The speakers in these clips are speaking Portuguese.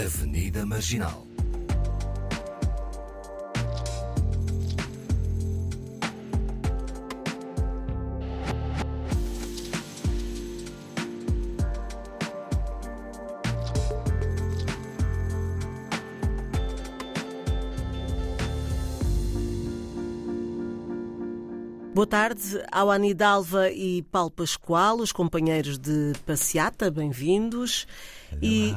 Avenida Marginal. Boa tarde ao Anidalva e Paulo Pascoal, os companheiros de passeata, bem-vindos. E,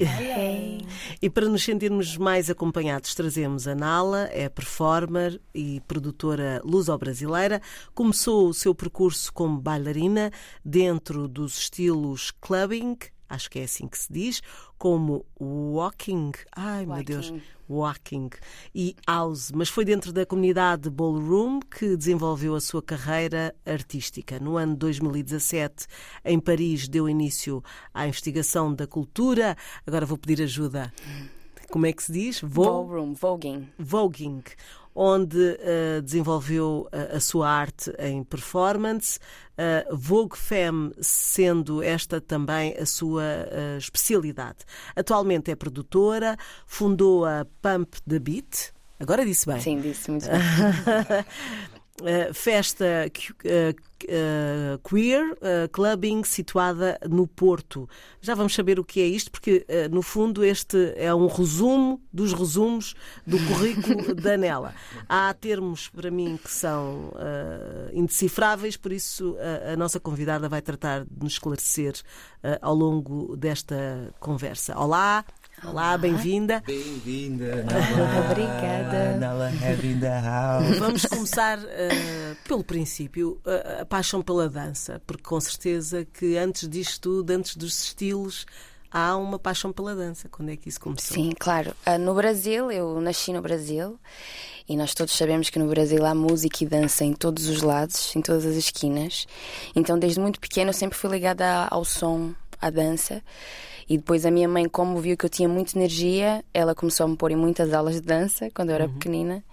e para nos sentirmos mais acompanhados, trazemos a Nala, é performer e produtora luso-brasileira. Começou o seu percurso como bailarina dentro dos estilos clubbing, acho que é assim que se diz, como walking, ai meu Deus, walking e house, mas foi dentro da comunidade ballroom que desenvolveu a sua carreira artística. No ano 2017, em Paris, deu início à investigação da cultura. Agora vou pedir ajuda. Como é que se diz? Vo Ballroom, voguing. Voguing, onde uh, desenvolveu a, a, sua arte em performance, uh, Vogue Femme sendo esta também a sua uh, especialidade. Atualmente é produtora, fundou a Pump the Beat. Agora disse bem. Sim, disse muito bem. Uh, festa uh, uh, queer clubbing situada no Porto. Já vamos saber o que é isto, porque no fundo este é um resumo dos resumos do currículo da Nela. Há termos para mim que são indecifráveis, por isso a nossa convidada vai tratar de nos esclarecer ao longo desta conversa. Olá, Olá, bem-vinda. Bem-vinda. Obrigada. Nala in the house. Vamos começar uh, pelo princípio, uh, a paixão pela dança, porque com certeza que antes disto tudo, antes dos estilos, há uma paixão pela dança. Quando é que isso começou? Sim, claro. Uh, no Brasil, eu nasci no Brasil e nós todos sabemos que no Brasil há música e dança em todos os lados, em todas as esquinas. Então, desde muito pequeno, eu sempre fui ligada ao som, à dança. E depois a minha mãe, como viu que eu tinha muita energia, ela começou a me pôr em muitas aulas de dança quando eu era uhum. pequenina.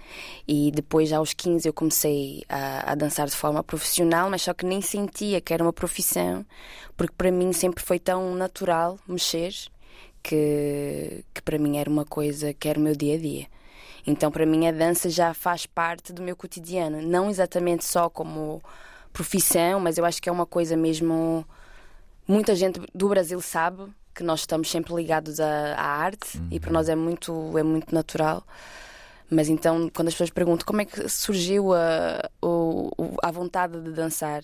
E depois, aos 15, eu comecei a, a, dançar de forma profissional, mas só que nem sentia que era uma profissão, porque para mim sempre foi tão natural mexer que, que para mim era uma coisa que era o meu dia a dia. Então, para mim, a dança já faz parte do meu cotidiano, não exatamente só como profissão, mas eu acho que é uma coisa mesmo. Muita gente do Brasil sabe, que nós estamos sempre ligados à, à arte uhum. e para nós é muito, é muito natural. Mas então, quando as pessoas perguntam como é que surgiu a, a, a vontade de dançar,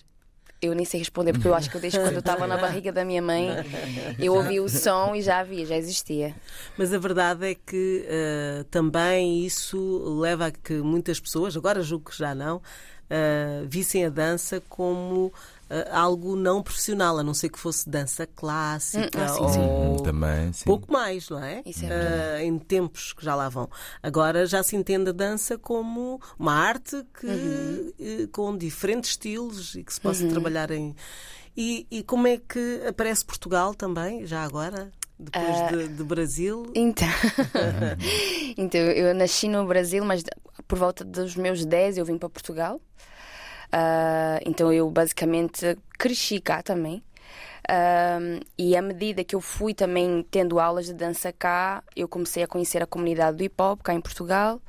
eu nem sei responder, porque eu acho que desde quando eu estava na barriga da minha mãe, eu ouvi o som e já havia, já existia. Mas a verdade é que uh, também isso leva a que muitas pessoas, agora julgo que já não, uh, vissem a dança como uh, algo não profissional, a não ser que fosse dança clássica hum, ah, sim, ou sim. Também, sim. pouco mais, não é? é uh, em tempos que já lá vão. Agora já se entende a dança como uma arte que, uhum. uh, com diferentes estilos e que se possa uhum. trabalhar em. E, e como é que aparece Portugal também, já agora? Depois uh, de, de, Brasil? Então, então, eu nasci no Brasil, mas por volta dos meus 10 eu vim para Portugal. Uh, então eu basicamente cresci cá também. E à medida que eu fui também tendo aulas de dança cá, eu comecei a conhecer a comunidade do hip hop cá em Portugal.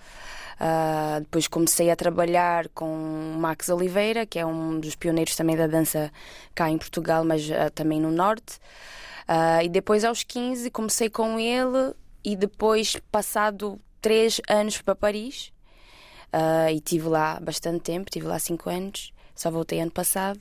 Uh, depois comecei a trabalhar com Max Oliveira, que é um dos pioneiros também da dança cá em Portugal, mas uh, também no Norte. Uh, e depois, aos 15, comecei com ele, e depois, passado três anos para Paris, Uh, e tive lá bastante tempo, tive lá cinco anos, só voltei ano passado.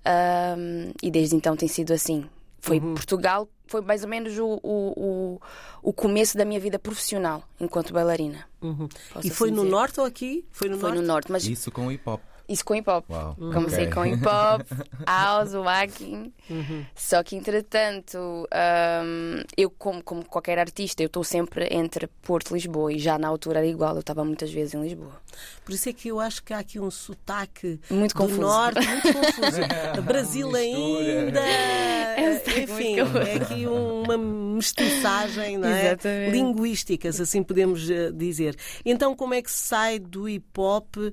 Uh, e desde então tem sido assim. Foi uhum. Portugal, foi mais ou menos o, o, o, começo da minha vida profissional enquanto bailarina. Uhum. E foi assim no norte ou aqui? Foi no foi norte? no norte, mas isso com hip hop. Isso com hip hop. Wow. Comecei okay. com hip hop, house, walking. Uhum. Só que entretanto, um, eu como, como qualquer artista, eu estou sempre entre Porto e Lisboa e já na altura era igual, eu estava muitas vezes em Lisboa. Por isso é que eu acho que há aqui um sotaque muito do confuso. norte, muito confuso. Brasil ainda. É Enfim, é aqui uma mestiçagem não é? linguística, se assim podemos eh, dizer. Então, como é que se sai do hip hop uh,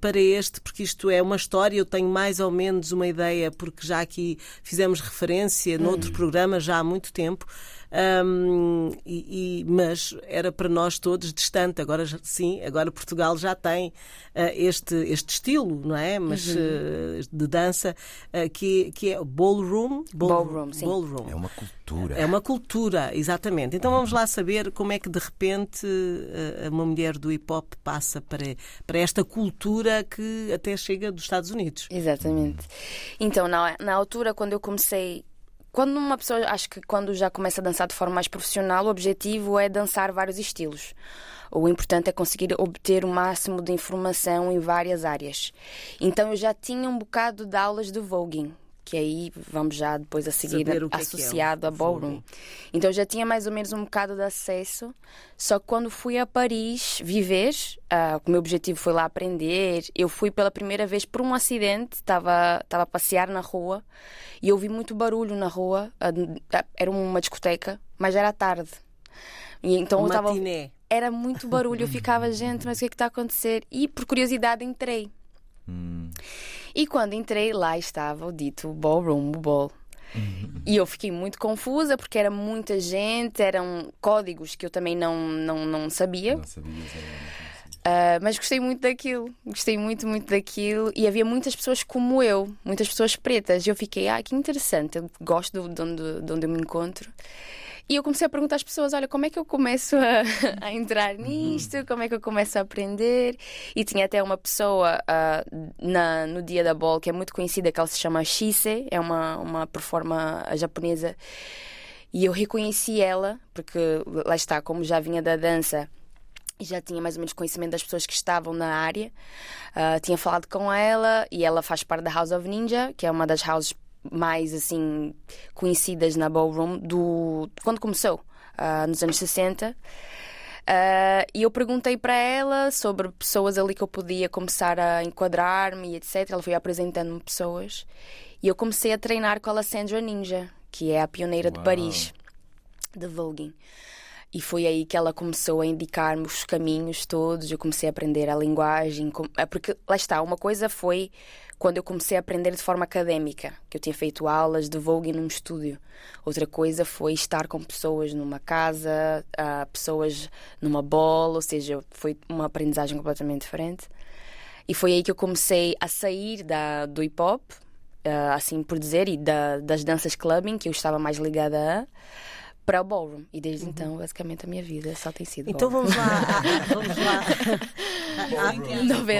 para este? Porque isto é uma história, eu tenho mais ou menos uma ideia, porque já aqui fizemos referência noutro hum. programa já há muito tempo. Um, e, e, mas era para nós todos distante. Agora sim, agora Portugal já tem uh, este, este estilo, não é? Mas uhum. uh, de dança uh, que, que é ballroom. Ball, ballroom, sim. ballroom. É uma cultura. É uma cultura, exatamente. Então vamos lá saber como é que de repente uma mulher do hip hop passa para, para esta cultura que até chega dos Estados Unidos. Exatamente. Então, na, na altura, quando eu comecei quando uma pessoa, acho que quando já começa a dançar de forma mais profissional, o objetivo é dançar vários estilos. O importante é conseguir obter o máximo de informação em várias áreas. Então eu já tinha um bocado de aulas de voguing, que aí vamos já depois a seguir associado é é a ballroom. Então já tinha mais ou menos um bocado de acesso, só que quando fui a Paris viver, uh, o meu objetivo foi lá aprender, eu fui pela primeira vez por um acidente, estava a passear na rua e ouvi muito barulho na rua, uh, era uma discoteca, mas era tarde. E então uma eu estava era muito barulho, eu ficava, gente, mas o que é que está a acontecer? E por curiosidade entrei. Hum. E quando entrei, lá estava o dito Ballroom Ball. E eu fiquei muito confusa porque era muita gente, eram códigos que eu também não, não, não sabia. Não sabias, Uh, mas gostei muito daquilo, gostei muito, muito daquilo. E havia muitas pessoas como eu, muitas pessoas pretas. E eu fiquei, ah, que interessante, eu gosto de onde, de onde eu me encontro. E eu comecei a perguntar às pessoas: olha, como é que eu começo a, a entrar uhum. nisto? Como é que eu começo a aprender? E tinha até uma pessoa uh, na, no dia da bol que é muito conhecida, que ela se chama Shise, é uma, uma performa japonesa. E eu reconheci ela, porque lá está, como já vinha da dança e já tinha mais ou menos conhecimento das pessoas que estavam na área. Uh, tinha falado com ela e ela faz parte da House of Ninja, que é uma das houses mais assim conhecidas na ballroom do quando começou uh, nos anos 60 uh, ah, e eu perguntei para ela sobre pessoas ali que eu podia começar a enquadrar-me e etc. Ela foi apresentando-me pessoas e eu comecei a treinar com a Alessandra Ninja, que é a pioneira Uau. de Paris de voguing. E foi aí que ela começou a indicar-me os caminhos todos. Eu comecei a aprender a linguagem. É porque lá está, uma coisa foi quando eu comecei a aprender de forma académica, que eu tinha feito aulas de vogue num estúdio. Outra coisa foi estar com pessoas numa casa, uh, pessoas numa bola, ou seja, foi uma aprendizagem completamente diferente. E foi aí que eu comecei a sair da, do hip hop, uh, assim por dizer, e da, das danças clubbing, que eu estava mais ligada a para o ballroom. E desde uhum. então, basicamente, a minha vida só tem sido Então ballroom. vamos lá. vamos lá.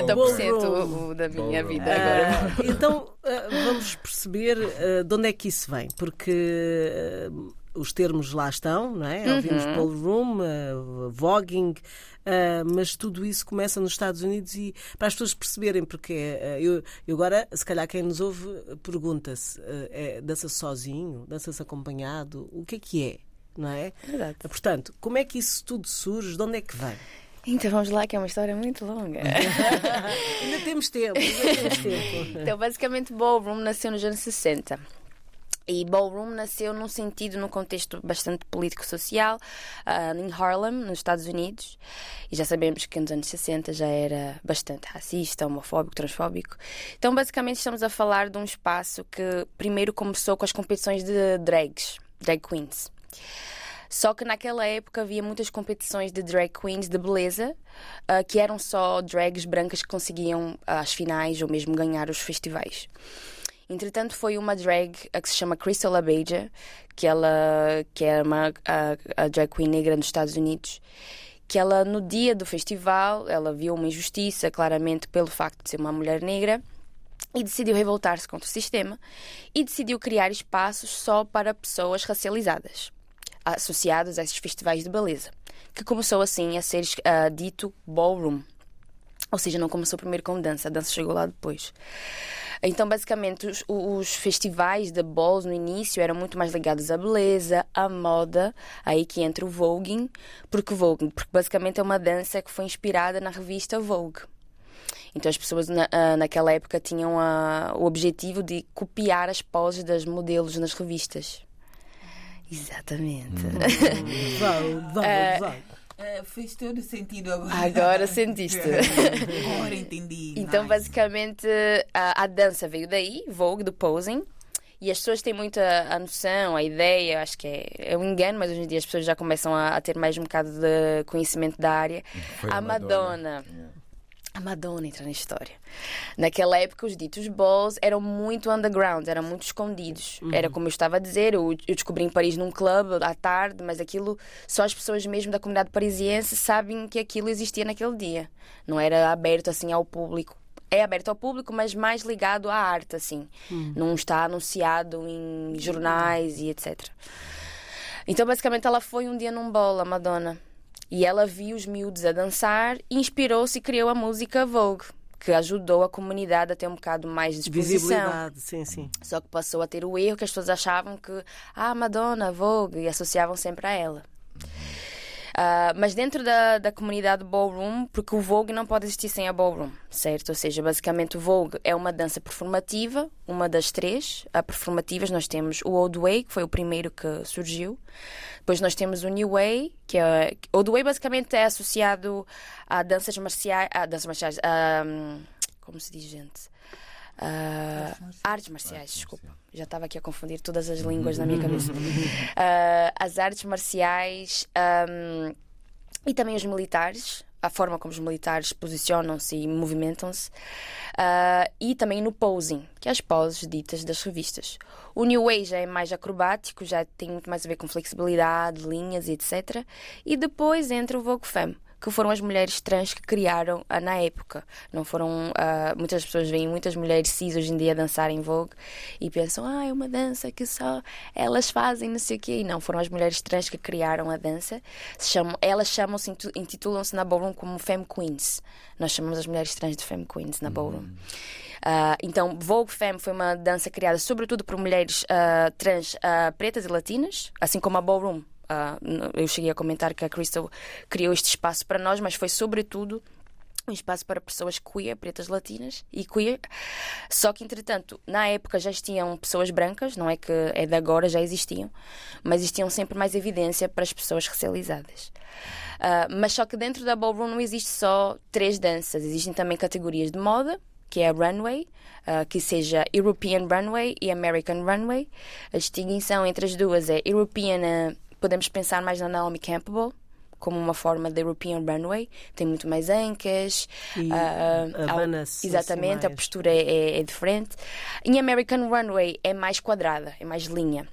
90% da minha vida agora. Uh, então, uh, vamos perceber uh, de onde é que isso vem. Porque os termos lá estão, não é? Uhum. Ouvimos ballroom, uh, voguing, uh, mas tudo isso começa nos Estados Unidos e para as pessoas perceberem, porque uh, eu, eu, agora, se calhar quem nos ouve pergunta-se: é, dança sozinho, dança-se acompanhado, o que é que é? Não é? Portanto, como é que isso tudo surge? De onde é que vem? Então vamos lá, que é uma história muito longa. ainda temos tempo, ainda temos tempo. Então, basicamente, Ballroom nasceu nos anos 60. E Ballroom nasceu num sentido, num contexto bastante político-social, uh, em Harlem, nos Estados Unidos. E já sabemos que nos anos 60 já era bastante racista, homofóbico, transfóbico. Então, basicamente, estamos a falar de um espaço que primeiro começou com as competições de drags, drag queens. Só que naquela época havia muitas competições de drag queens de beleza, uh, que eram só drags brancas que conseguiam ah, as finais ou mesmo ganhar os festivais. Entretanto, foi uma drag a que se chama Crystal Abeja, que ela que é uma a, a drag queen negra nos Estados Unidos, que ela no dia do festival ela viu uma injustiça claramente pelo facto de ser uma mulher negra e decidiu revoltar-se contra o sistema e decidiu criar espaços só para pessoas racializadas associados a esses festivais de beleza, que começou assim a ser uh, dito ballroom. Ou seja, não começou primeiro com dança, a dança chegou lá depois. Então, basicamente, os, os, festivais de balls no início eram muito mais ligados à beleza, à moda, aí que entra o voguing, porque voguing, porque basicamente é uma dança que foi inspirada na revista Vogue. Então as pessoas na, uh, naquela época tinham uh, o objetivo de copiar as poses das modelos nas revistas. Exatamente. Hum. Vão, vão, uh, vão. Fez todo sentido agora. Agora sentiste. agora entendi. Então, nice. basicamente, a, a, dança veio daí, Vogue, do posing. E as pessoas têm muita a noção, a ideia, acho que é, é um engano, mas hoje em dia as pessoas já começam a, a ter mais um bocado de conhecimento da área. Foi a Madonna. A Madonna entra na história. Naquela época, os ditos balls eram muito underground, eram muito escondidos. Era como eu estava a dizer, eu, eu descobri em Paris num clube à tarde, mas aquilo só as pessoas mesmo da comunidade parisiense sabem que aquilo existia naquele dia. Não era aberto assim ao público. É aberto ao público, mas mais ligado à arte, assim. Não está anunciado em jornais e etc. Então, basicamente, ela foi um dia num bolo, a Madonna. E ela viu os miúdos a dançar inspirou-se e criou a música Vogue, que ajudou a comunidade a ter um bocado mais de exposição. Visibilidade, sim, sim. Só que passou a ter o erro que as pessoas achavam que, ah, Madonna, Vogue, e associavam sempre a ela. Ah, mas dentro da, da comunidade ballroom, porque o Vogue não pode existir sem a ballroom, certo? Ou seja, basicamente o Vogue é uma dança performativa, uma das três a performativas. Nós temos o Old Way, que foi o primeiro que surgiu. Depois nós temos o New Way, que é. Old Way basicamente é associado a danças marciais. A danças marciais. a, hum, como se diz, gente? Ah, artes marciais, desculpa. Já estava aqui a confundir todas as línguas na minha cabeça. Ah, as artes marciais hum, e também os militares, a forma como os militares posicionam-se e movimentam-se, Ah, e também no posing, que é as poses ditas das revistas. O New já é mais acrobático, já tem muito mais a ver com flexibilidade, linhas e etc. E depois entra o Vogue Femme. Que foram as mulheres trans que criaram ah, na época. Não foram. ah, muitas pessoas veem muitas mulheres cis hoje em dia dançarem Vogue e pensam, ah, é uma dança que só elas fazem, não sei o quê. E não, foram as mulheres trans que criaram a dança. Se chamam, elas chamam-se, intitulam-se na Ballroom como Femme Queens. Nós chamamos as mulheres trans de Femme Queens na Ballroom. Ah, então, Vogue Femme foi uma dança criada sobretudo por mulheres ah, trans ah, pretas e latinas, assim como a Ballroom. N- eu cheguei a comentar que a Crystal criou este espaço para nós, mas foi sobretudo um espaço para pessoas queer, pretas latinas e queer. Só que, entretanto, na época já existiam pessoas brancas, não é que é de agora, já existiam, mas existiam sempre mais evidência para as pessoas racializadas. Ah, mas só que dentro da ballroom não existe só três danças, existem também categorias de moda, que é a runway, ah, que seja European Runway e American Runway. A distinção entre as duas é European, podemos pensar mais na Naomi Campbell, como uma forma de European Runway, tem muito mais ancas. Abana-se, Exatamente, a postura é, é- é diferente. Em American Runway é mais quadrada, é mais linha.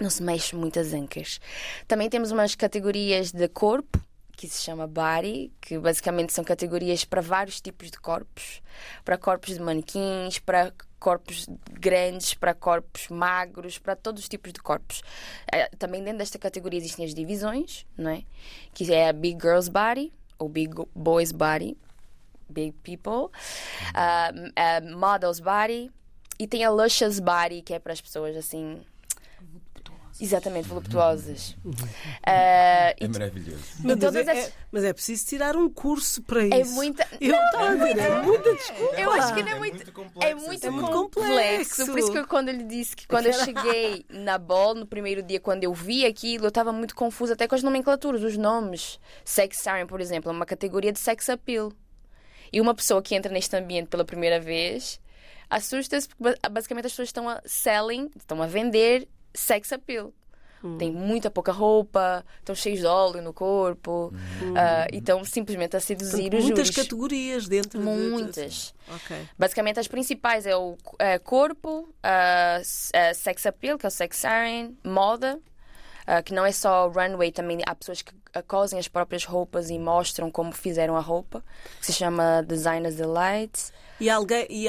Não se mexe muitas ancas. Também temos umas categorias de corpo, que se chama body, que basicamente são categorias para vários tipos de corpos. Para corpos de manequins, para corpos grandes, para corpos magros, para todos os tipos de corpos. Eh, Também dentro desta categoria existem as divisões, não é? Que é a Big Girls Body, ou Big Boys Body, Big People, ah, a Models Body, e tem a Luscious Body, que é para as pessoas assim. Exatamente, voluptuosas. Ah, e É maravilhoso. Mas, todas é, as- é- mas é preciso tirar um curso para isso. É muita. Eu estava a dizer, é muita desculpa. Eu acho que não é É muito. muito complexo, É muito, assim. muito complexo. complexo. Por isso que eu, quando ele disse que quando eu cheguei na Ball, no primeiro dia, quando eu vi aquilo, eu estava muito confusa até com as nomenclaturas, os nomes. Sex Siren, por exemplo, é uma categoria de sex appeal. E uma pessoa que entra neste ambiente pela primeira vez assusta-se porque ba- basicamente as pessoas estão a selling, estão a vender sex appeal. Tem muita pouca roupa, estão cheios de óleo no corpo, ah, e estão simplesmente a seduzir os muitas categorias dentro de- Muitas. Ok. Basicamente, as principais é o eh, corpo, a sex appeal, que é o sex siren, moda, ah, que não é só runway, também há pessoas que ah, cosem as próprias roupas e mostram como fizeram a roupa, que se chama Designers Delight. E, alguém, e,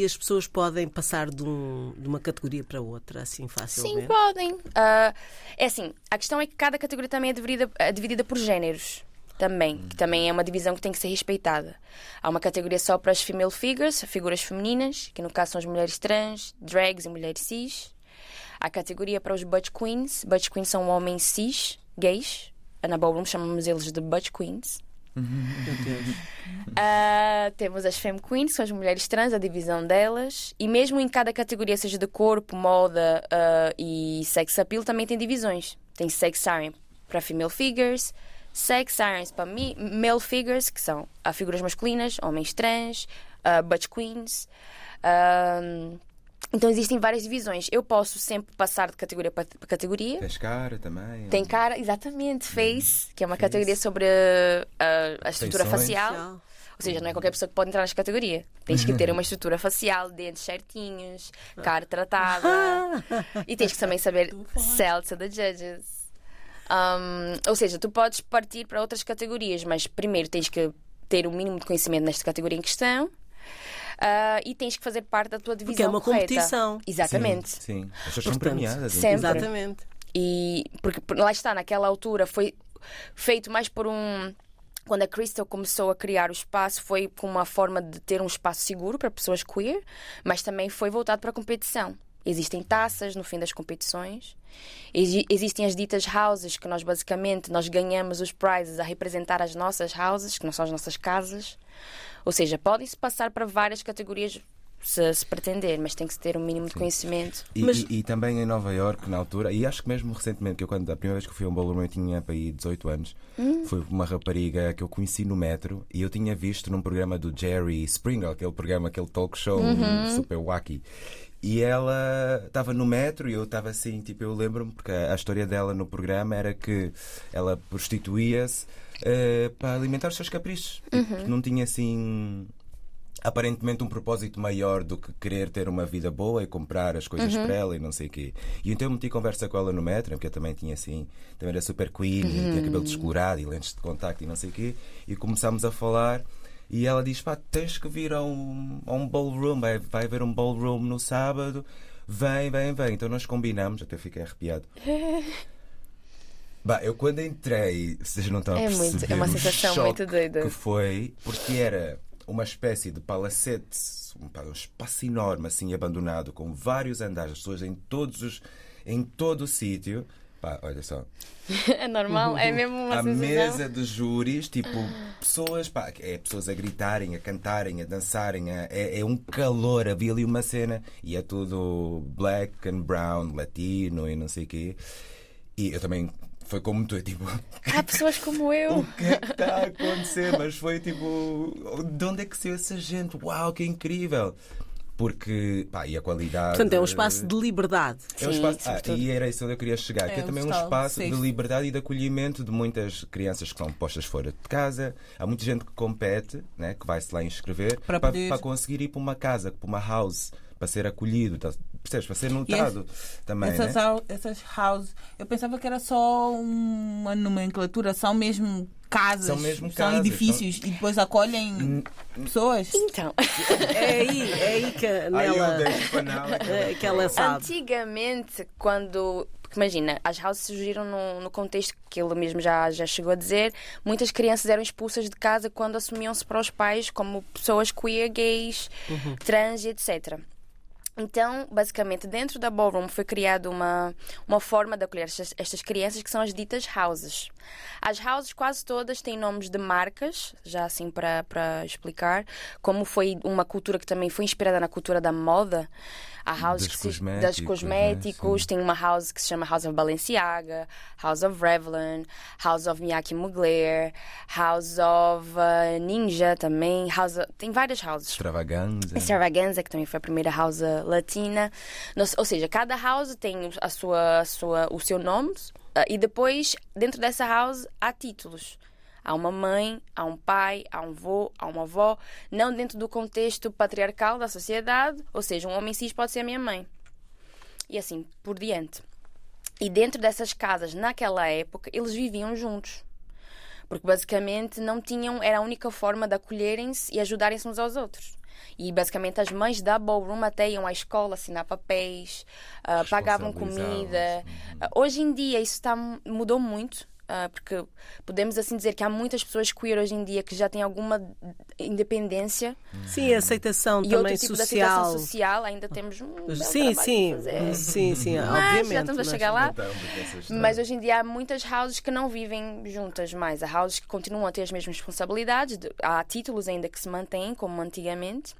e- as pessoas podem passar de, um- de uma categoria para outra assim Sim, facilmente? podem. Ah, é assim, a questão é que cada categoria também é dividida, é dividida por géneros. Também, que também é uma divisão que tem que ser respeitada. Há uma categoria só para as female figures, figuras femininas, que no caso são as mulheres trans, drags e mulheres cis. Há a categoria para os butch queens. Butch queens são homens cis, gays. Na Ballroom chamamos eles de butch queens. Meu Deus. Ah, temos as Femme Queens, que são as mulheres trans, a divisão delas. E mesmo em cada categoria, seja de corpo, moda ah, e sex appeal, também tem divisões. Tem sex siren para female figures, sex sirens para male figures, que são ah, figuras masculinas, homens trans, ah, butch queens. Ah, Então existem várias divisões. Eu posso sempre passar de categoria para categoria. Tens cara também. Tem cara, exatamente, face, que é uma categoria sobre a, a estrutura Feições. facial. Ou seja, não é qualquer pessoa que pode entrar nesta categoria. Tens que ter uma estrutura facial, dentes certinhos, cara tratada. e tens que também saber sell to the judges. Um, ou seja, tu podes partir para outras categorias, mas primeiro tens que ter o mínimo de conhecimento nesta categoria em questão. Ah, e tens que fazer parte da tua divisão Porque é uma correta. competição. Exatamente. Sim, sim. As pessoas são premiadas. sempre. Exatamente. E porque por- lá está, naquela altura foi feito mais por um. Quando a Crystal começou a criar o espaço, foi com uma forma de ter um espaço seguro para pessoas queer, mas também foi voltado para a competição. Existem taças no fim das competições. Exi- Existem as ditas houses, que nós basicamente nós ganhamos os prizes a representar as nossas houses, que não são as nossas casas. Ou seja, podem-se passar para várias categorias se, se pretender, mas tem que se ter um mínimo de conhecimento. E, Mas- e- e também em Nova York, na altura, e acho que mesmo recentemente, que eu quando a primeira vez que eu fui a um ballroom eu tinha para aí 18 anos, foi uma rapariga que eu conheci no metro e eu tinha visto num programa do Jerry Springer, aquele programa, aquele talk show super wacky. E ela estava no metro e eu estava assim, tipo, eu lembro-me, porque a, história dela no programa era que ela prostituía-se eh, para alimentar os seus caprichos. Tipo, Não tinha assim aparentemente um propósito maior do que querer ter uma vida boa e comprar as coisas para ela e não sei o quê. E então eu meti conversa com ela no metro, porque eu também tinha assim, também era super queen, e tinha cabelo descolorado e lentes de contacto e não sei o quê. E começámos a falar e ela diz: pá, tens que vir a um, a um ballroom, vai, vai haver um ballroom no sábado. Vem, vem, vem. Então nós combinamos, até fiquei arrepiado. Bah, eu quando entrei, vocês não estão a É perceber muito- é uma sensação muito doida. que foi, porque era uma espécie de palacete, um, um espaço enorme assim abandonado, com vários andares, as pessoas em todos os, em todo o sítio. Pá, olha só. É normal, é mesmo uma a sensação. mesa de júris, tipo, pessoas, pá, é pessoas a gritarem, a cantarem, a dançarem, a- é, é um calor, havia ali uma cena e é tudo black and brown, latino e não sei o quê. E eu também, foi como tu, é tipo, Há pessoas como eu. o que é que está a acontecer? Mas foi tipo, de onde é que saiu essa gente? Uau, que incrível! Porque, pá, e a qualidade. Portanto, é um espaço de liberdade. É um Sim, espaço, ah, sobretudo. e era isso onde eu queria chegar, que é É, também um espaço sim. de liberdade e de acolhimento de muitas crianças que são postas fora de casa. Há muita gente que compete, né, que vai-se lá inscrever Para para, poder- para conseguir ir para uma casa, para uma house, para ser acolhido, tá- percebes? Para ser notado também. Essas, né? essas houses, eu pensava que era só uma nomenclatura, são mesmo casas, São mesmo casas, edifícios e depois acolhem pessoas. Então, É aí, é aí que nela, deixo para nela. é, que ela sabe. antigamente, quando. Porque imagina, as houses surgiram no, no contexto que ele mesmo já, já chegou a dizer. Muitas crianças eram expulsas de casa quando assumiam-se para os pais como pessoas queer, gays, trans e etc. Então, basicamente, dentro da ballroom foi criada uma, uma forma de acolher estas, estas crianças que são as ditas houses. As houses quase todas têm nomes de marcas, já assim para, explicar, como foi uma cultura que também foi inspirada na cultura da moda. A house Dos que se- cosméticos, das né? cosméticos, Sim. tem uma house que se chama House of Balenciaga, House of Revlon, House of Miyake Mugler, House of uh, Ninja também, House of- tem várias houses. Extravaganza. Extravaganza, que também foi a primeira house latina. Nos- Ou seja, cada house tem a sua, a sua, o seu nome ah, e depois, dentro dessa house, há títulos. Há uma mãe, há um pai, há um avô, há uma avó, não dentro do contexto patriarcal da sociedade, ou seja, um homem cis pode ser a minha mãe. E assim por diante. E dentro dessas casas, naquela época, eles viviam juntos. Porque basicamente não tinham, era a única forma de acolherem-se e ajudarem-se uns aos outros. E basicamente as mães da ballroom até iam à escola assinar papéis, ah, pagavam comida. Ah, hoje em dia isso está, mudou muito. Ah, porque podemos assim dizer que há muitas pessoas queer hoje em dia que já têm alguma independência Sim, a aceitação e também outro tipo de social. aceitação social ainda temos um Sim, sim, sim, sim, Mas obviamente. já estamos a mas- chegar lá. Então, Mas hoje em dia há muitas houses que não vivem juntas mais. Há houses que continuam a ter as mesmas responsabilidades, de- há títulos ainda que se mantêm, como antigamente.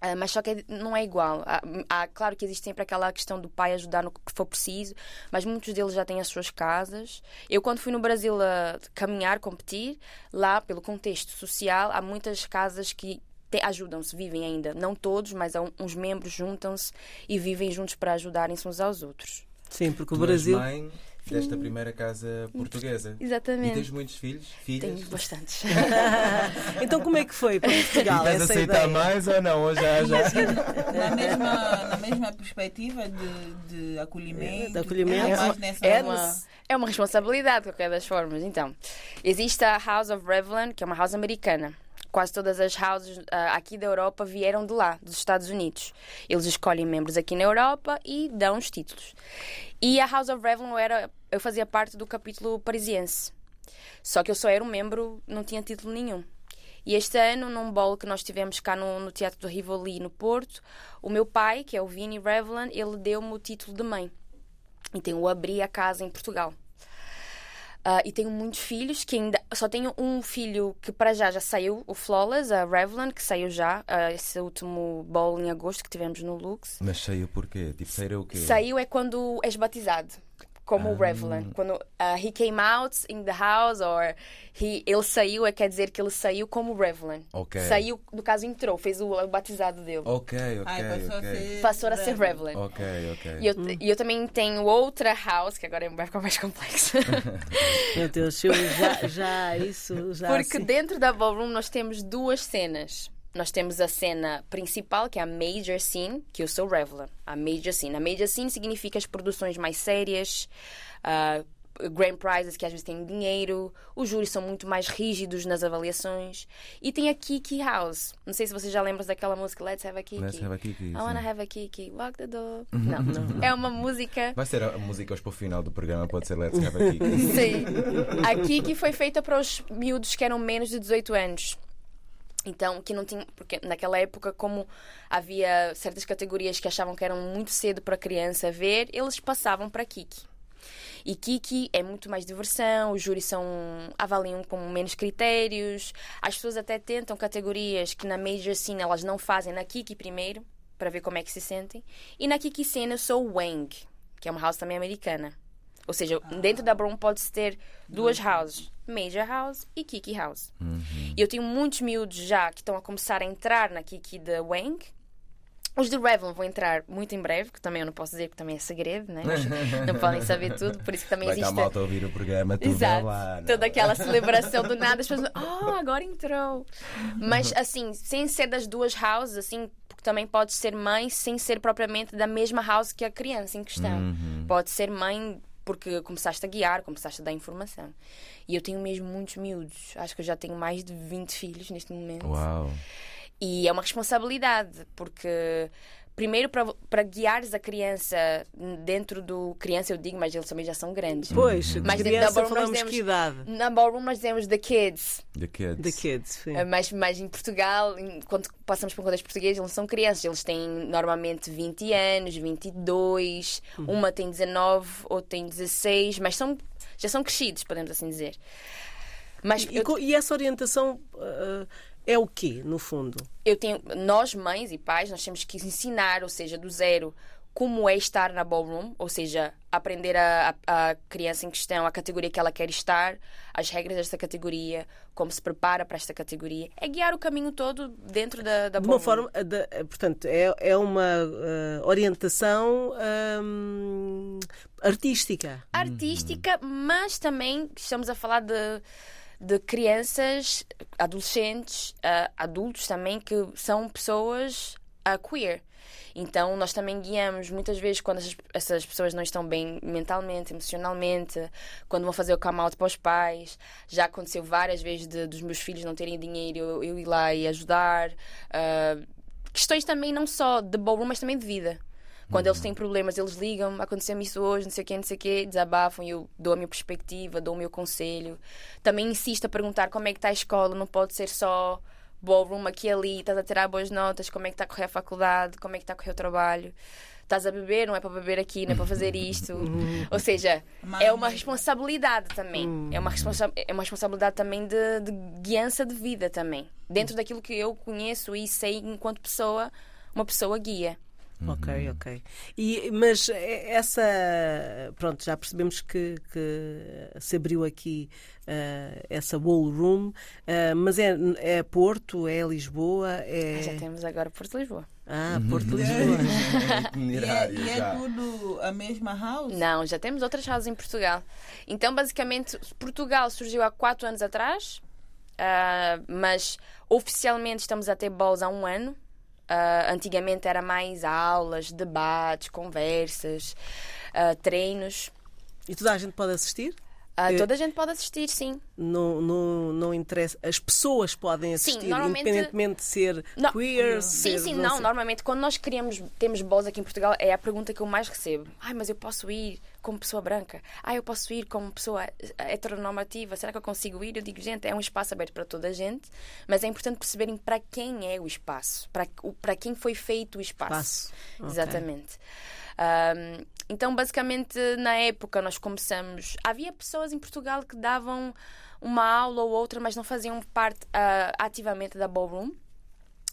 Ah, mas só que é- não é igual. Há, há- claro que existe sempre aquela questão do pai ajudar no que for preciso, mas muitos deles já têm as suas casas. Eu, quando fui no Brasil a caminhar, competir, lá, pelo contexto social, há muitas casas que ajudam-se, vivem ainda. Não todos, mas uns membros juntam-se e vivem juntos para ajudarem-se uns aos outros. Sim, porque o Tu és Brasil. mãe desta primeira casa portuguesa. Exatamente. E tens muitos filhos? Filhas? Tenho bastantes. Então, como é que foi para E Portugal vais essa aceitar ideia? mais ou não? Ou já, já? Na mesma, na mesma perspectiva de, de acolhimento. De acolhimento. é mais nessa é uma, é uma responsabilidade, de qualquer das formas. Então, existe a House of Revlon, que é uma house americana. Quase todas as houses ah, aqui da Europa vieram de lá, dos Estados Unidos. Eles escolhem membros aqui na Europa e dão os títulos. E a House of Revlon era, eu fazia parte do capítulo parisiense. Só que eu só era um membro, não tinha título nenhum. E este ano, num bolo que nós tivemos cá no, no Teatro do Rivoli, no Porto, o meu pai, que é o Vini Revlon, ele deu-me o título de mãe. Então eu abri a casa em Portugal. Ah, e tenho muitos filhos que ainda. Só tenho um filho que para já já saiu, o Flawless, a Revlon, que saiu já, ah, esse último bolo em agosto que tivemos no Lux. Mas saiu porquê? Tipo, saiu o quê? Saiu é quando és batizado, como o Revlon. Quando ah, he came out in the house, or he, ele saiu, é quer dizer que ele saiu como Revlon. Ok. Saiu, no caso, entrou, fez o, o batizado dele. Ok, ok, Ai, passou a ok. ser. Passou a ser Revlon. Ok, ok. E eu, e eu também tenho outra house, que agora vai ficar mais complexo. Meu Deus, eu já, já isso já Porque assim- dentro da ballroom nós temos duas cenas. Nós temos a cena principal, que é a Major Scene, que eu sou Revlon. A Major Scene. A Major Scene significa as produções mais sérias, ah, grand prizes que às vezes têm dinheiro, os júris são muito mais rígidos nas avaliações. E tem a Kiki House. Não sei se vocês já lembram daquela música Let's Have a Kiki. Let's have a Kiki, I sim. wanna have a Kiki, walk the dog. Não, não. É uma música Vai ser a música hoje para o final do programa, pode ser Let's Have a Kiki. Sim. A Kiki foi feita para os miúdos que eram menos de 18 anos. Então, que não tinha. Porque naquela época, como havia certas categorias que achavam que eram muito cedo para a criança ver, eles passavam para Kiki. E Kiki é muito mais diversão, os júris são, avaliam com menos critérios, as pessoas até tentam categorias que na Major Scene elas não fazem na Kiki primeiro, para ver como é que se sentem. E na Kiki Scene eu sou Wang, que é uma house também americana. Ou seja, dentro da Brown pode-se ter duas houses, Major House e Kiki House. E eu tenho muitos miúdos já que estão a começar a entrar na Kiki da Wang. Os de Revlon vão entrar muito em breve, que também eu não posso dizer, que também é segredo, né? não podem saber tudo, por isso que também Vai existe. malta a ouvir o programa, tudo Exato. lá. não. Toda aquela celebração do nada, as pessoas, oh, agora entrou. Mas assim, sem ser das duas houses, assim, porque também pode ser mãe sem ser propriamente da mesma house que a criança em questão. Uhum. Pode ser mãe porque começaste a guiar, começaste a dar informação. E eu tenho mesmo muitos miúdos. Acho que eu já tenho mais de 20 filhos neste momento. Uau. E é uma responsabilidade, porque primeiro para, guiares a criança dentro do criança eu digo, mas eles também já são grandes. Pois, Mas dentro da criança ballroom nós falamos dizemos- que idade? Na ballroom nós dizemos the kids, The Kids. The kids, sim. Uh, mas, mas em Portugal, quando passamos para um contexto português, eles são crianças. Eles têm normalmente 20 anos, 22, Uhum. uma tem 19, outra tem 16, mas são, já são crescidos, podemos assim dizer. Mas E, eu, e essa orientação ah, é o quê, no fundo? eu tenho, nós mães e pais, nós temos que ensinar, ou seja, do zero, como é estar na ballroom, ou seja, aprender a, a, a criança em questão, a categoria que ela quer estar, as regras desta categoria, como se prepara para esta categoria. É guiar o caminho todo dentro da, da De uma ballroom. forma, ah, de- ah, portanto, é, é uma ah, orientação ahm, artística. artística, mas também estamos a falar de, de crianças, adolescentes, ah, adultos também, que são pessoas ah, queer. Então, nós também guiamos muitas vezes quando essas, essas pessoas não estão bem mentalmente, emocionalmente, quando vão fazer o come out para os pais. Já aconteceu várias vezes de- dos meus filhos não terem dinheiro, eu, eu ir lá e ajudar. Ah, questões também não só de ballroom, mas também de vida. Quando eles têm problemas, eles ligam, aconteceu-me isso hoje, não sei o quê, não sei o quê, desabafam e eu dou a minha perspectiva, dou o meu conselho. Também insisto a perguntar como é que está a escola, não pode ser só ballroom aqui e ali, estás a tirar boas notas, como é que está a correr a faculdade, como é que está a correr o trabalho. Estás a beber, não é para beber aqui, não é para fazer isto. Ou seja, é uma responsabilidade também. É uma, responsa é uma responsabilidade também de, de guiança de vida também. Dentro daquilo que eu conheço e sei enquanto pessoa, uma pessoa guia. Ok, ok. E, mas essa. Pronto, já percebemos que, que se abriu aqui uh, essa Wall Room, uh, mas é, é Porto, é Lisboa? É... Já temos agora Porto Lisboa. Ah, Porto Lisboa. e é, e é tudo a mesma house? Não, já temos outras houses em Portugal. Então, basicamente, Portugal surgiu há quatro anos atrás, uh, mas oficialmente estamos a ter balls há um ano. Uh, antigamente era mais aulas, debates, conversas, uh, treinos. E toda a gente pode assistir? Uh, toda a gente pode assistir, sim. Não, não, não interessa. As pessoas podem assistir, sim, independentemente de ser não, queer. Sim, ser, sim, não. não normalmente, quando nós criamos, temos voz aqui em Portugal, é a pergunta que eu mais recebo. Ai, mas eu posso ir como pessoa branca? Ai, eu posso ir como pessoa heteronormativa? Será que eu consigo ir? Eu digo, gente, é um espaço aberto para toda a gente, mas é importante perceberem para quem é o espaço, para, para quem foi feito o espaço. espaço. Exatamente. Okay. Um, então, basicamente, na época nós começamos. Havia pessoas em Portugal que davam uma aula ou outra, mas não faziam parte uh, ativamente da ballroom.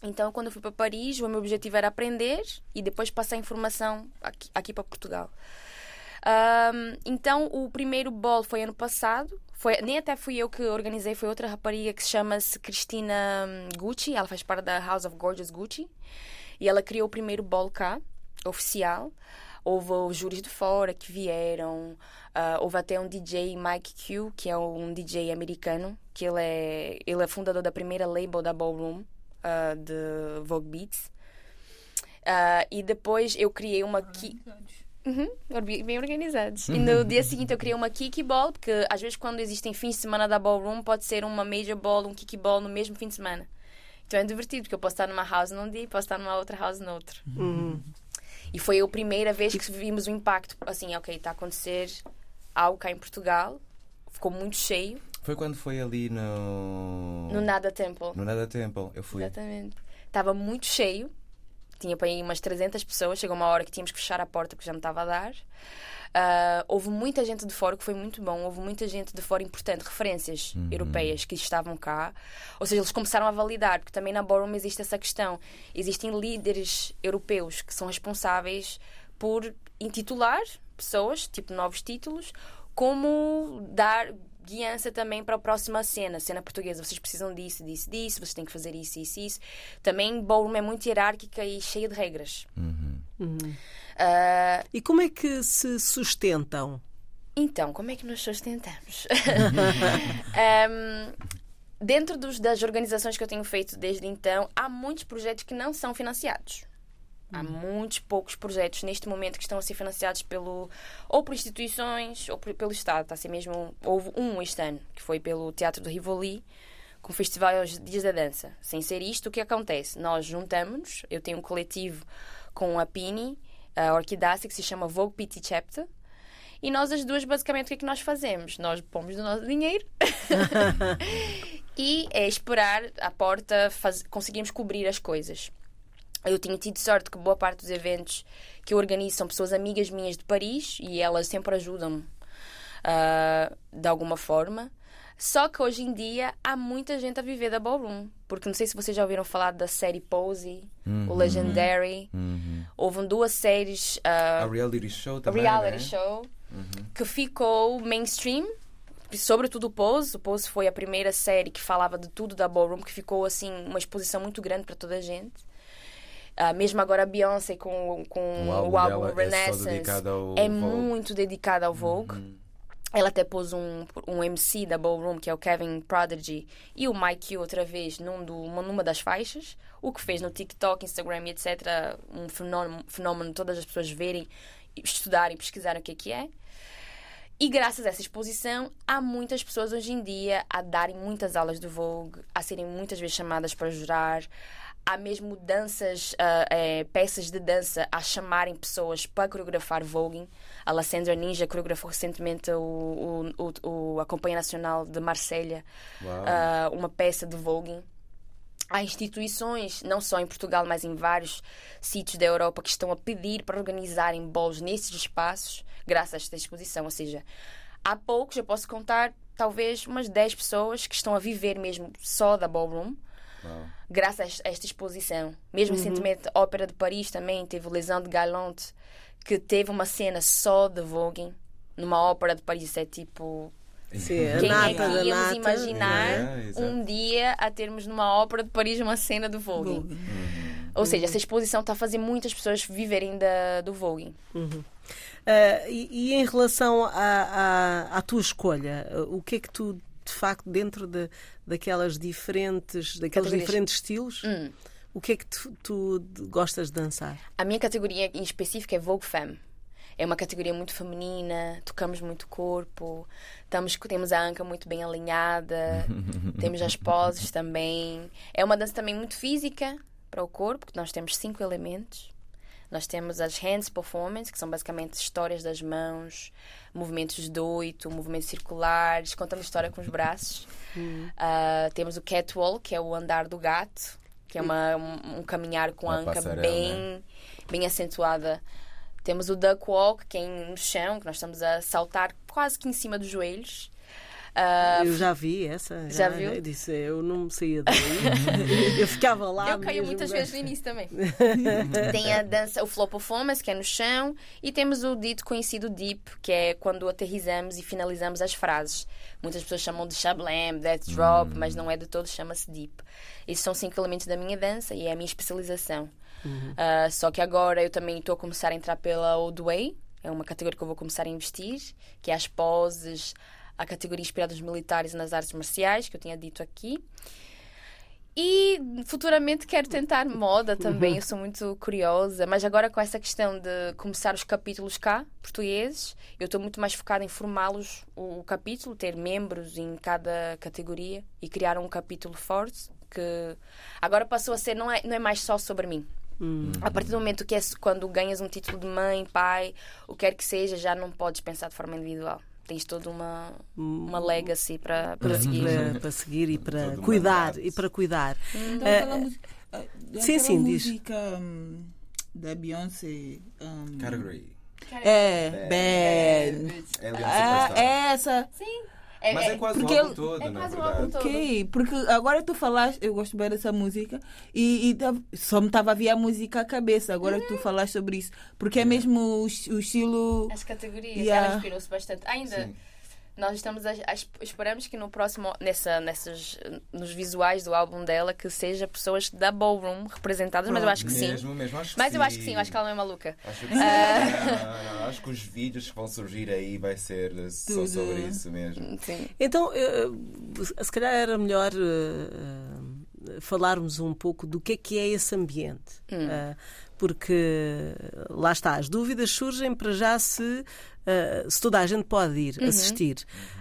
Então, quando eu fui para Paris, o meu objetivo era aprender e depois passar informação aqui, aqui para Portugal. Um, então, o primeiro ball foi ano passado. Foi, nem até fui eu que organizei, foi outra rapariga que se chama-se Cristina Gucci. Ela faz parte da House of Gorgeous Gucci. E ela criou o primeiro ball cá oficial. Houve os júris de fora que vieram. Uh, houve até um DJ, Mike Q, que é um DJ americano, que ele é, ele é fundador da primeira label da Ballroom, uh, de Vogue Beats. Uh, e depois eu criei uma... Ki... Uhum, bem organizados. E no dia seguinte eu criei uma kickball, porque às vezes quando existem fins de semana da ballroom, pode ser uma major ball, um kickball no mesmo fim de semana. Então é divertido, porque eu posso estar numa house num dia e posso estar numa outra house no outro. Uhum. E foi a primeira vez que vimos o impacto. Assim, ok, está a acontecer algo cá em Portugal. Ficou muito cheio. Foi quando foi ali no. No Nada Temple. No Nada Temple, eu fui. Exatamente. Estava muito cheio. Tinha para aí umas 300 pessoas. Chegou uma hora que tínhamos que fechar a porta porque já não estava a dar. Uh, houve muita gente de fora que foi muito bom. Houve muita gente de fora importante, referências uhum. europeias que estavam cá. Ou seja, eles começaram a validar, porque também na Ballroom existe essa questão. Existem líderes europeus que são responsáveis por intitular pessoas, tipo novos títulos, como dar guiança também para a próxima cena, cena portuguesa. Vocês precisam disso, disso, disso, vocês têm que fazer isso, isso, isso. Também Ballroom é muito hierárquica e cheia de regras. Uhum. Uhum. Uh, e como é que se sustentam? Então, como é que nos sustentamos? um, dentro dos, das organizações que eu tenho feito desde então, há muitos projetos que não são financiados. Há hum. muitos poucos projetos neste momento que estão a ser financiados pelo, ou por instituições ou por, pelo Estado. Está a ser mesmo, houve um este ano, que foi pelo Teatro do Rivoli, com o Festival Dias da Dança. Sem ser isto, o que acontece? Nós juntamos, eu tenho um coletivo com a Pini, a Orquidácia, que se chama Vogue PT Chapter. E nós as duas, basicamente, o que é que nós fazemos? Nós pomos do nosso dinheiro e é esperar a porta, faz... conseguimos cobrir as coisas. Eu tinha tido sorte que boa parte dos eventos que eu organizo são pessoas amigas minhas de Paris e elas sempre ajudam-me uh, de alguma forma. Só que hoje em dia há muita gente a viver da ballroom. Porque não sei se vocês já ouviram falar da série Pose, uhum. o Legendary. Uhum. Houve duas séries. Uh, a reality show também. Reality né? show. Uhum. Que ficou mainstream. Sobretudo o Pose. O Pose foi a primeira série que falava de tudo da ballroom, que ficou assim uma exposição muito grande para toda a gente. Uh, mesmo agora a Beyoncé com, com o álbum, o álbum Renaissance é, é muito dedicada ao Vogue. Uhum. Ela até pôs um, um MC da Ballroom, que é o Kevin Prodigy, e o Mike outra vez num do, numa das faixas, o que fez no TikTok, Instagram e etc. Um fenómeno, fenómeno todas as pessoas verem, estudarem, pesquisarem o que é que é. E graças a essa exposição, há muitas pessoas hoje em dia a darem muitas aulas do Vogue, a serem muitas vezes chamadas para jurar, há mesmo danças, uh, é, peças de dança a chamarem pessoas para coreografar voguing. A Lassandra Ninja coreografou recentemente o, o, o a Companhia Nacional de Marselha, uh, uma peça de voguing. Há instituições, não só em Portugal, mas em vários sítios da Europa, que estão a pedir para organizarem bolos nesses espaços, graças a esta exposição. Ou seja, há poucos, eu posso contar talvez umas 10 pessoas que estão a viver mesmo só da ballroom Graças a esta exposição. Mesmo recentemente, a Ópera de Paris também teve o Les Andes Galantes, que teve uma cena só de voguing numa ópera de Paris. Isso é tipo. Sim, Quem nata é que íamos nata. imaginar Yeah, exato. um dia a termos numa ópera de Paris uma cena de voguing? Vogue. Ou seja, essa exposição está a fazer muitas pessoas viverem da, do voguing. Ah, e, e em relação à, tua escolha, o que é que tu, de facto, dentro de, daquelas diferentes, daqueles Categorias. diferentes estilos, Hum. o que é que tu, tu gostas de dançar? A minha categoria em específico é Vogue Femme. É uma categoria muito feminina, tocamos muito corpo, estamos, temos a anca muito bem alinhada, temos as poses também. É uma dança também muito física para o corpo, porque nós temos cinco elementos. Nós temos as hands performance, que são basicamente histórias das mãos, movimentos de oito, movimentos circulares, contando história com os braços. Ah, temos o catwalk, que é o andar do gato, que é uma, um, um caminhar com a Uma anca passarela, bem, bem acentuada. Temos o duck walk, que é no chão, que nós estamos a saltar quase que em cima dos joelhos. Ah, eu já vi essa. já viu? Eu disse, eu não me saía daí. eu ficava lá. eu caio mesmo, muitas mas- vezes no início também. Tem a dança, o flow performance, que é no chão, e temos o dito conhecido deep, que é quando aterrizamos e finalizamos as frases. Muitas pessoas chamam de shablam, death drop, mas não é de todo, chama-se deep. Esses são cinco elementos da minha dança e é a minha especialização. Ah, só que agora eu também estou a começar a entrar pela Old Way, é uma categoria que eu vou começar a investir, que é as poses, a categoria inspirada nos militares e nas artes marciais, que eu tinha dito aqui. E futuramente quero tentar moda também, eu sou muito curiosa, mas agora com essa questão de começar os capítulos cá, portugueses, eu estou muito mais focada em formá-los o, o capítulo, ter membros em cada categoria e criar um capítulo forte que agora passou a ser, não é, não é mais só sobre mim. A partir do momento que é quando ganhas um título de mãe, pai, o que quer que seja, já não podes pensar de forma individual. Tens toda uma, uma legacy para, para seguir. para, para seguir e para Todo cuidar e para cuidar. Então, Eh, aquela música, ah, sim, aquela sim, diz. música hum, da Beyoncé. hum, Category. é, Bad. Alien Ah, é essa. Sim. É, Mas é quase o porque álbum ele- todo, é na quase o verdade. álbum todo. Ok, porque agora tu falaste, eu gosto bem dessa música e, e tá- só me estava a vir a música à cabeça. Agora Uhum. tu falaste sobre isso, porque é mesmo o, o estilo. As categorias, Yeah. ela inspirou-se bastante. Ainda, Sim. Nós estamos a, a- esperamos que no próximo, nessa, nessas, nos visuais do álbum dela, que seja pessoas da Ballroom representadas, mas eu acho que sim. Mesmo, mesmo, acho que Mas sim. eu acho que sim, eu acho que ela não é maluca. Acho que sim. Não, não, acho que os vídeos que vão surgir aí vai ser só Tudo. sobre isso mesmo. Sim. Então, eh, se calhar era melhor eh, eh, falarmos um pouco do que é que é esse ambiente. Eh, porque lá está, as dúvidas surgem para já se, eh, se toda a gente pode ir assistir.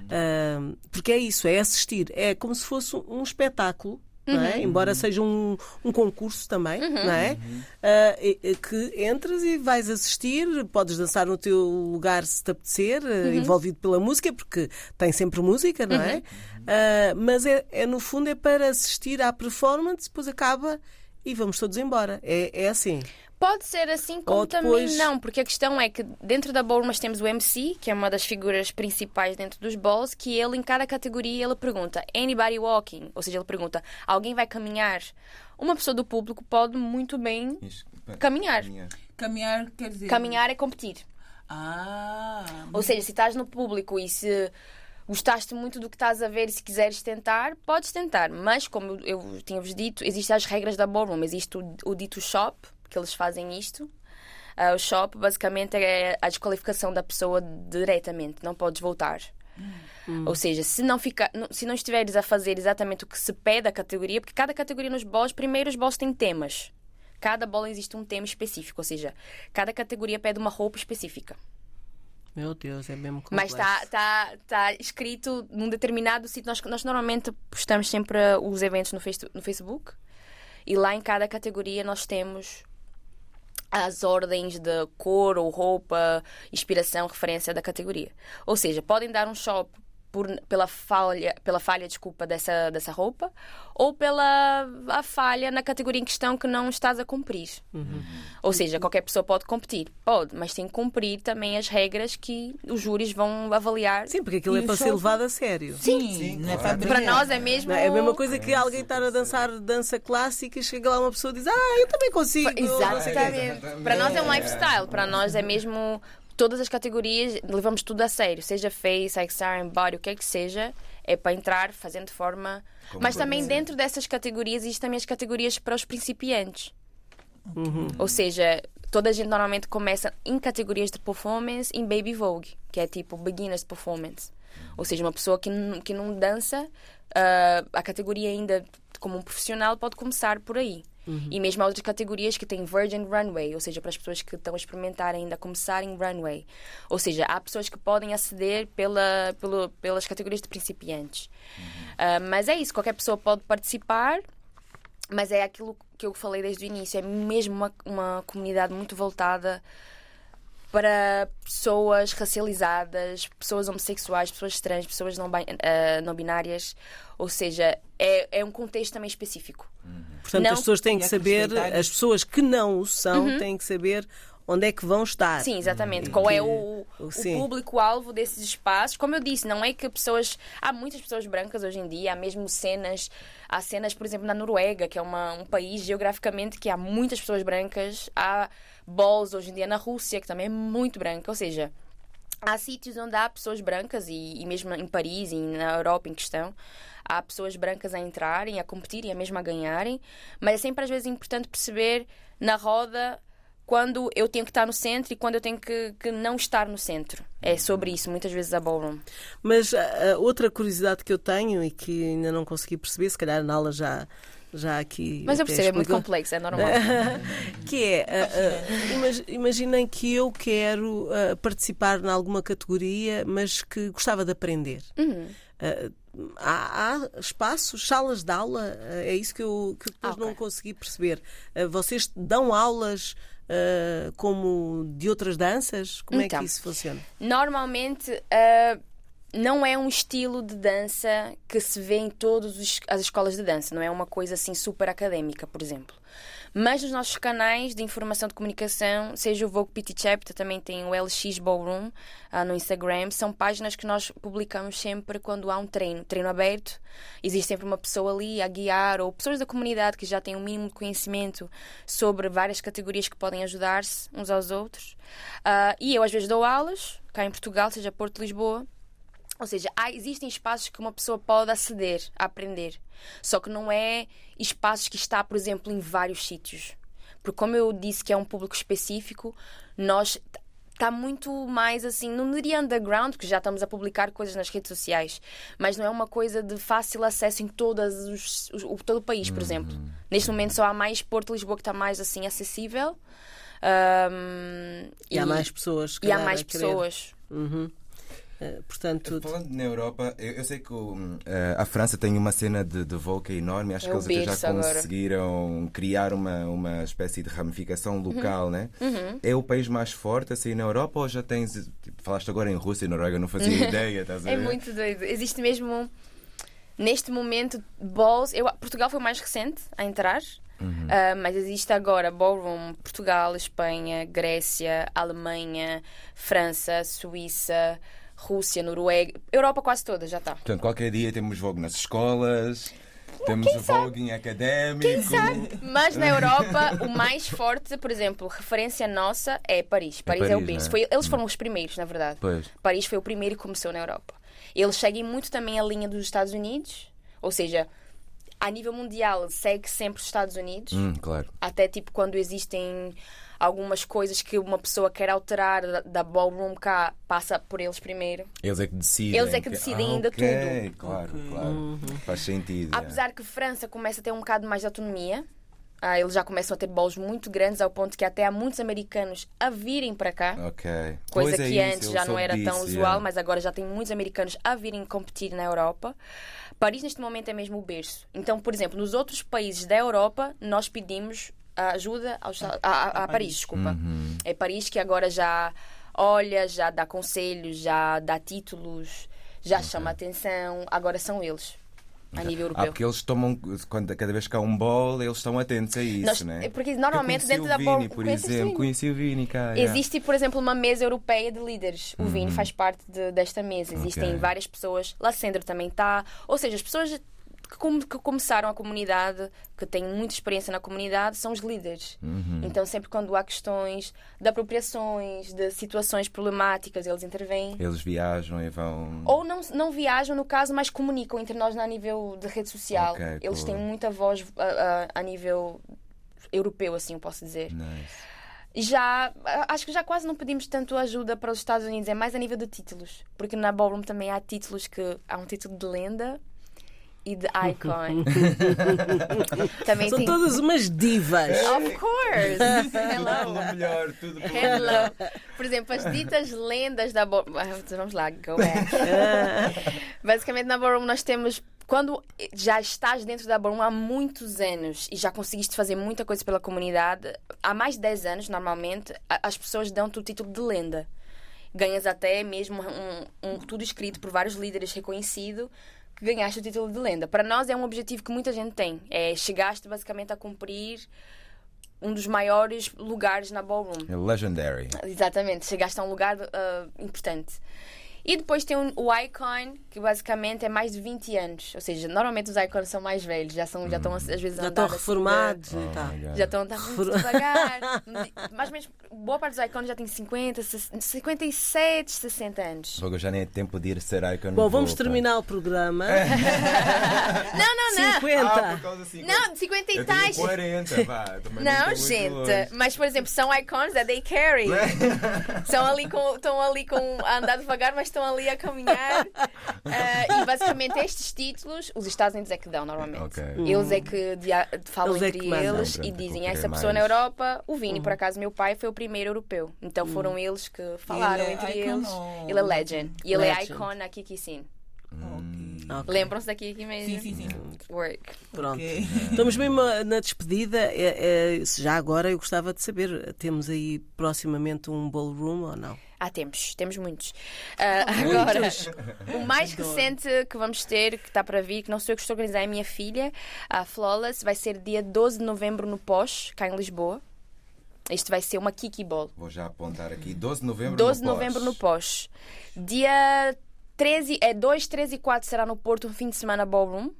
Eh, porque é isso, é assistir. É como se fosse um espetáculo. Não é? Embora seja um, um concurso também, não é? Ah, e- e que entras e vais assistir, podes dançar no teu lugar se te apetecer, ah, envolvido pela música, porque tem sempre música, não é? Ah, mas é, é, no fundo é para assistir à performance, depois acaba e vamos todos embora. É, é assim. Pode ser assim como Ou também depois- não, porque a questão é que dentro da Ballroom nós temos o MC, que é uma das figuras principais dentro dos balls, que ele em cada categoria ele pergunta anybody walking, ou seja, ele pergunta alguém vai caminhar. Uma pessoa do público pode muito bem Isto- Caminhar. Caminhar quer dizer. caminhar e competir. Ah. Ou seja, se estás no público e se gostaste muito do que estás a ver e se quiseres tentar, podes tentar. Mas, como eu tinha-vos dito, existem as regras da ballroom. Existe o, o dito shop, que eles fazem isto. Ah, o shop, basicamente, é a desqualificação da pessoa diretamente. Não podes voltar. Ou seja, se não, fica, se não estiveres a fazer exatamente o que se pede a categoria, porque cada categoria nos bolos, primeiro os bolos têm temas. Cada bola existe um tema específico, ou seja, cada categoria pede uma roupa específica. Meu Deus, é mesmo Mas complexo. está tá, tá escrito num determinado sítio. Nós, nós normalmente postamos sempre os eventos no, face- no Facebook e lá em cada categoria nós temos as ordens de cor ou roupa, inspiração, referência da categoria. Ou seja, podem dar um shop por, pela falha, pela falha, desculpa, dessa, dessa roupa, ou pela a falha na categoria em questão que não estás a cumprir. Uhum. Ou seja, qualquer pessoa pode competir, pode, mas tem que cumprir também as regras que os júris vão avaliar. Sim, porque aquilo é para ser show- levado a sério. Sim, Sim, não é claro. para Para nós é mesmo. Não, é a mesma coisa que alguém estar a dançar dança clássica e chega lá uma pessoa e diz Ah, eu também consigo. não sei o quê." Exatamente. Para nós é um lifestyle, para nós é mesmo todas as categorias, levamos tudo a sério, seja face, XR, body, o que é que seja, é para entrar fazendo forma. Como Mas também ser. dentro dessas categorias existem também as categorias para os principiantes. Ou seja, toda a gente normalmente começa em categorias de performance em Baby Vogue, que é tipo beginners performance. Ou seja, uma pessoa que, não- que não dança, ah, a categoria ainda como um profissional pode começar por aí. E mesmo há outras categorias que têm Virgin Runway, ou seja, para as pessoas que estão a experimentar ainda a começar em Runway. Ou seja, há pessoas que podem aceder pela, pelo- pelas categorias de principiantes. Ah, mas é isso, qualquer pessoa pode participar, mas é aquilo que eu falei desde o início, é mesmo uma, uma comunidade muito voltada para pessoas racializadas, pessoas homossexuais, pessoas trans, pessoas não, ah, não binárias. Ou seja, é, é um contexto também específico. Portanto, Não. as pessoas têm que que saber, as pessoas que não o são, têm que saber onde é que vão estar. Sim, exatamente. Qual é o, o- público-alvo desses espaços? Como eu disse, não é que pessoas. Há muitas pessoas brancas hoje em dia, há mesmo cenas. Há cenas, por exemplo, na Noruega, que é uma, um país geograficamente que há muitas pessoas brancas. Há balls hoje em dia na Rússia, que também é muito branca. Ou seja, há sítios onde há pessoas brancas, e, e mesmo em Paris e na Europa em questão, há pessoas brancas a entrarem, a competirem, a mesmo a ganharem, mas é sempre às vezes importante perceber na roda quando eu tenho que estar no centro e quando eu tenho que, que não estar no centro. É sobre isso, muitas vezes a ballroom. Mas a, a outra curiosidade que eu tenho e que ainda não consegui perceber, se calhar na aula já, já aqui. Mas eu percebo, é muito complexo, é normal. que é, ah, ah, imag- imaginem que eu quero ah, participar em alguma categoria, mas que gostava de aprender. Uhum. Ah, há, há espaços, salas de aula? Ah, é isso que eu, que depois Ah, ok. não consegui perceber. Ah, vocês dão aulas ah, como de outras danças? Como é Então. que isso funciona? Normalmente ah, não é um estilo de dança que se vê em todas as escolas de dança, não é uma coisa assim super académica, por exemplo. Mas nos nossos canais de informação de comunicação, seja o Vogue PT Chapter, também tem o LX Ballroom ah, no Instagram, são páginas que nós publicamos sempre quando há um treino, treino aberto. Existe sempre uma pessoa ali a guiar, ou pessoas da comunidade que já têm um mínimo de conhecimento sobre várias categorias que podem ajudar-se uns aos outros. Ah, e eu às vezes dou aulas, cá em Portugal, seja Porto, Lisboa. Ou seja, há, existem espaços que uma pessoa pode aceder a aprender. Só que não é espaços que está, por exemplo, em vários sítios. Porque como eu disse que é um público específico, nós está muito mais assim, não diria underground, porque já estamos a publicar coisas nas redes sociais, mas não é uma coisa de fácil acesso em todas os, os- o- todo o país, por exemplo. Neste momento só há mais Porto Lisboa que está mais assim acessível. Ahm, E, há mais pessoas. e há mais pessoas. Uhum. Eh, portanto, Falando na Europa, eu, eu sei que o, eh, a França tem uma cena de, de Volca enorme. Acho É que eles até já agora. conseguiram criar uma, uma espécie de ramificação Uhum. local, né? É o país mais forte assim na Europa ou já tens. Tipo, falaste agora em Rússia e Noruega, não fazia ideia, estás a É ver? muito doido. Existe mesmo, neste momento, balls. Eu, Portugal foi o mais recente a entrar. ah, mas existe agora Ballroom Portugal, Espanha, Grécia, Alemanha, França, Suíça, Rússia, Noruega, Europa quase toda já está. Portanto, qualquer dia temos Vogue nas escolas, temos o Vogue em académico. Mas na Europa, o mais forte, por exemplo, referência nossa é Paris. Paris é, o Paris, berço. né? Foi- eles foram os primeiros, na verdade. Pois. Paris foi o primeiro que começou na Europa. Eles seguem muito também a linha dos Estados Unidos, ou seja, a nível mundial segue sempre os Estados Unidos, Hum, claro. até tipo quando existem algumas coisas que uma pessoa quer alterar da, da ballroom cá, passa por eles primeiro. Eles é que decidem. Eles é que decidem ainda ok, tudo. Claro, claro. Faz sentido. é. Apesar que França começa a ter um bocado mais de autonomia, ah, eles já começam a ter bolos muito grandes ao ponto que até há muitos americanos a virem para cá. Ok. Coisa Pois é que isso, antes já não era tão usual, yeah. mas agora já tem muitos americanos a virem competir na Europa. Paris, neste momento, é mesmo o berço. Então, por exemplo, nos outros países da Europa, nós pedimos a ajuda aos- a, a- a Paris, desculpa. Uhum. É Paris que agora já olha, já dá conselhos, já dá títulos, já chama a atenção, agora são eles. A nível europeu. Ah, porque eles tomam, quando, cada vez que há um bol, eles estão atentos a isso, Nós- né? porque normalmente conheci dentro da ball- por conheces o exemplo, conheci o Vini yeah. Existe, por exemplo, uma mesa europeia de líderes. O Uhum. Vini faz parte de- desta mesa. Existem Ok. várias pessoas. Lacendra também está. Ou seja, as pessoas que, com- que começaram a comunidade, que têm muita experiência na comunidade, são os líderes. Uhum. Então, sempre quando há questões de apropriações, de situações problemáticas, eles intervêm. Eles viajam e vão. Ou não, não viajam, no caso, mas comunicam entre nós a nível de rede social. Ok, Eles cool. têm muita voz a, a- a nível europeu, assim eu posso dizer. Nice. Já, acho que já quase não pedimos tanto ajuda para os Estados Unidos, é mais a nível de títulos. Porque na Ballroom também há títulos que. Há um título de lenda e de icon. também São tem. todas umas divas. Of course! Hello! Tudo melhor, tudo bom. Hello. Por exemplo, as ditas lendas da Ballroom. Vamos lá, go back. Basicamente, na Ballroom nós temos. Quando já estás dentro da Ballroom há muitos anos e já conseguiste fazer muita coisa pela comunidade, há mais de 10 anos, normalmente, as pessoas dão-te o título de lenda. Ganhas até mesmo um, um- tudo escrito por vários líderes reconhecido que ganhaste o título de lenda. Para nós é um objetivo que muita gente tem. É chegaste basicamente a cumprir um dos maiores lugares na Ballroom. É Legendary. Exatamente, chegaste a um lugar ah, importante. E depois tem o Icon, que basicamente é mais de 20 anos. Ou seja, normalmente os Icons são mais velhos, já, são, já estão às vezes a Já estão assim reformados Oh e tal. my God. já estão a andar muito devagar. Mas mesmo, boa parte dos Icons já tem 50, 60, 57, 60 anos. Logo já nem é tempo de ir ser icon. Bom, vamos vou, terminar o programa. Não, não, não. 50. pá. Ah, por causa de 50. Não, de 50 e tais. 40, vá. também Não, muito gente, longe. mas por exemplo, são icons da They Carry. São ali com, estão ali com, a andar devagar, mas estão ali a caminhar. Ah, e basicamente estes títulos, os Estados Unidos é que dão normalmente. Ok. Eles é que dia- falam Eles é entre que mandam. eles Pronto, e dizem essa pessoa mais. na Europa, o Vini, por acaso, meu pai foi o primeiro europeu. Então foram eles que falaram Ele é entre eles. ou Ele é legend. E ele é icon na Kiki Sim. Ok. Lembram-se da Kiki mesmo? Sim, sim, sim. Work. Pronto. Ok. Estamos mesmo na despedida. É- é- já agora eu gostava de saber, temos aí proximamente um ballroom ou não? Ah, temos, temos muitos. Ah, agora, Muitos? o mais recente que vamos ter, que está para vir, que não sou eu que estou a organizar, é a minha filha, a Flawless, vai ser dia 12 de novembro no Posh, cá em Lisboa. Isto vai ser uma Kiki Ball. Vou já apontar aqui. 12 de novembro 12 de no novembro no Posh. Dia 13, é 2, 13 e 4 será no Porto um fim de semana Ballroom.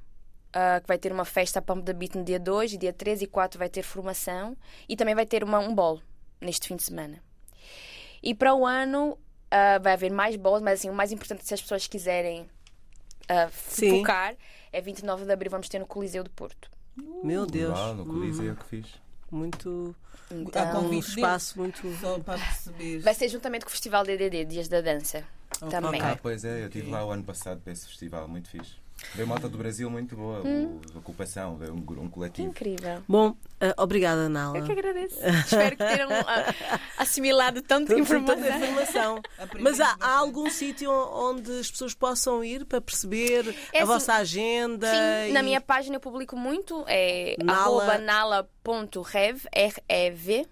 ah, que vai ter uma festa Pump the Beat no dia 2 e dia 13 e 4 vai ter formação e também vai ter uma, um ball neste fim de semana. E para o ano ah, vai haver mais balls, mas assim, o mais importante se as pessoas quiserem Sim. focar é 29 de abril vamos ter no Coliseu do Porto. Meu Deus. Uau, no Coliseu que fiz. Muito. Então, Um espaço muito. Só para perceber. vai ser juntamente com o Festival DDD, Dias da Dança. Também. Ah, pois é, eu estive lá o ano passado para esse festival, muito fixe. Veio malta do Brasil muito boa, o- a ocupação, veio um, um Que coletivo. incrível. Bom, ah, obrigada, Nala. Eu que agradeço. Espero que tenham ah, assimilado tanta Tanta informação. informação. Mas há, há algum sítio onde as pessoas possam ir para perceber É a assim, vossa agenda? Sim, e- na minha página eu publico muito, é nala.rev, R-E-V,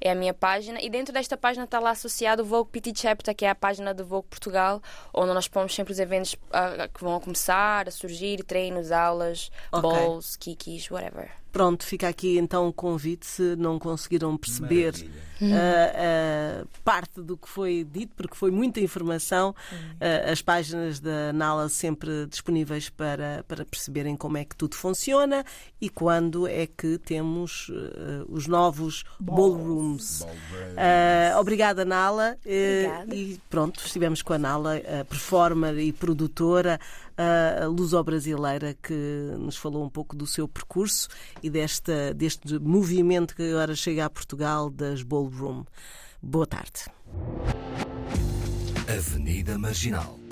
é a minha página, e dentro desta página está lá associado o Vogue PT Chapter, que é a página do Vogue Portugal, onde nós pomos sempre os eventos ah, que vão a começar, a surgir, treinos, aulas, Ok. balls, kikis, whatever. Pronto, fica aqui então o convite se não conseguiram perceber ah, ah, parte do que foi dito, porque foi muita informação. Ah, as páginas da Nala sempre disponíveis para, para perceberem como é que tudo funciona e quando é que temos os novos ballrooms. Ah, obrigada, Nala. Eh, Obrigada. E pronto, estivemos com a Nala, a performer e produtora a luso-brasileira que nos falou um pouco do seu percurso e desta, deste movimento que agora chega a Portugal das Ballroom. Boa tarde. Avenida Marginal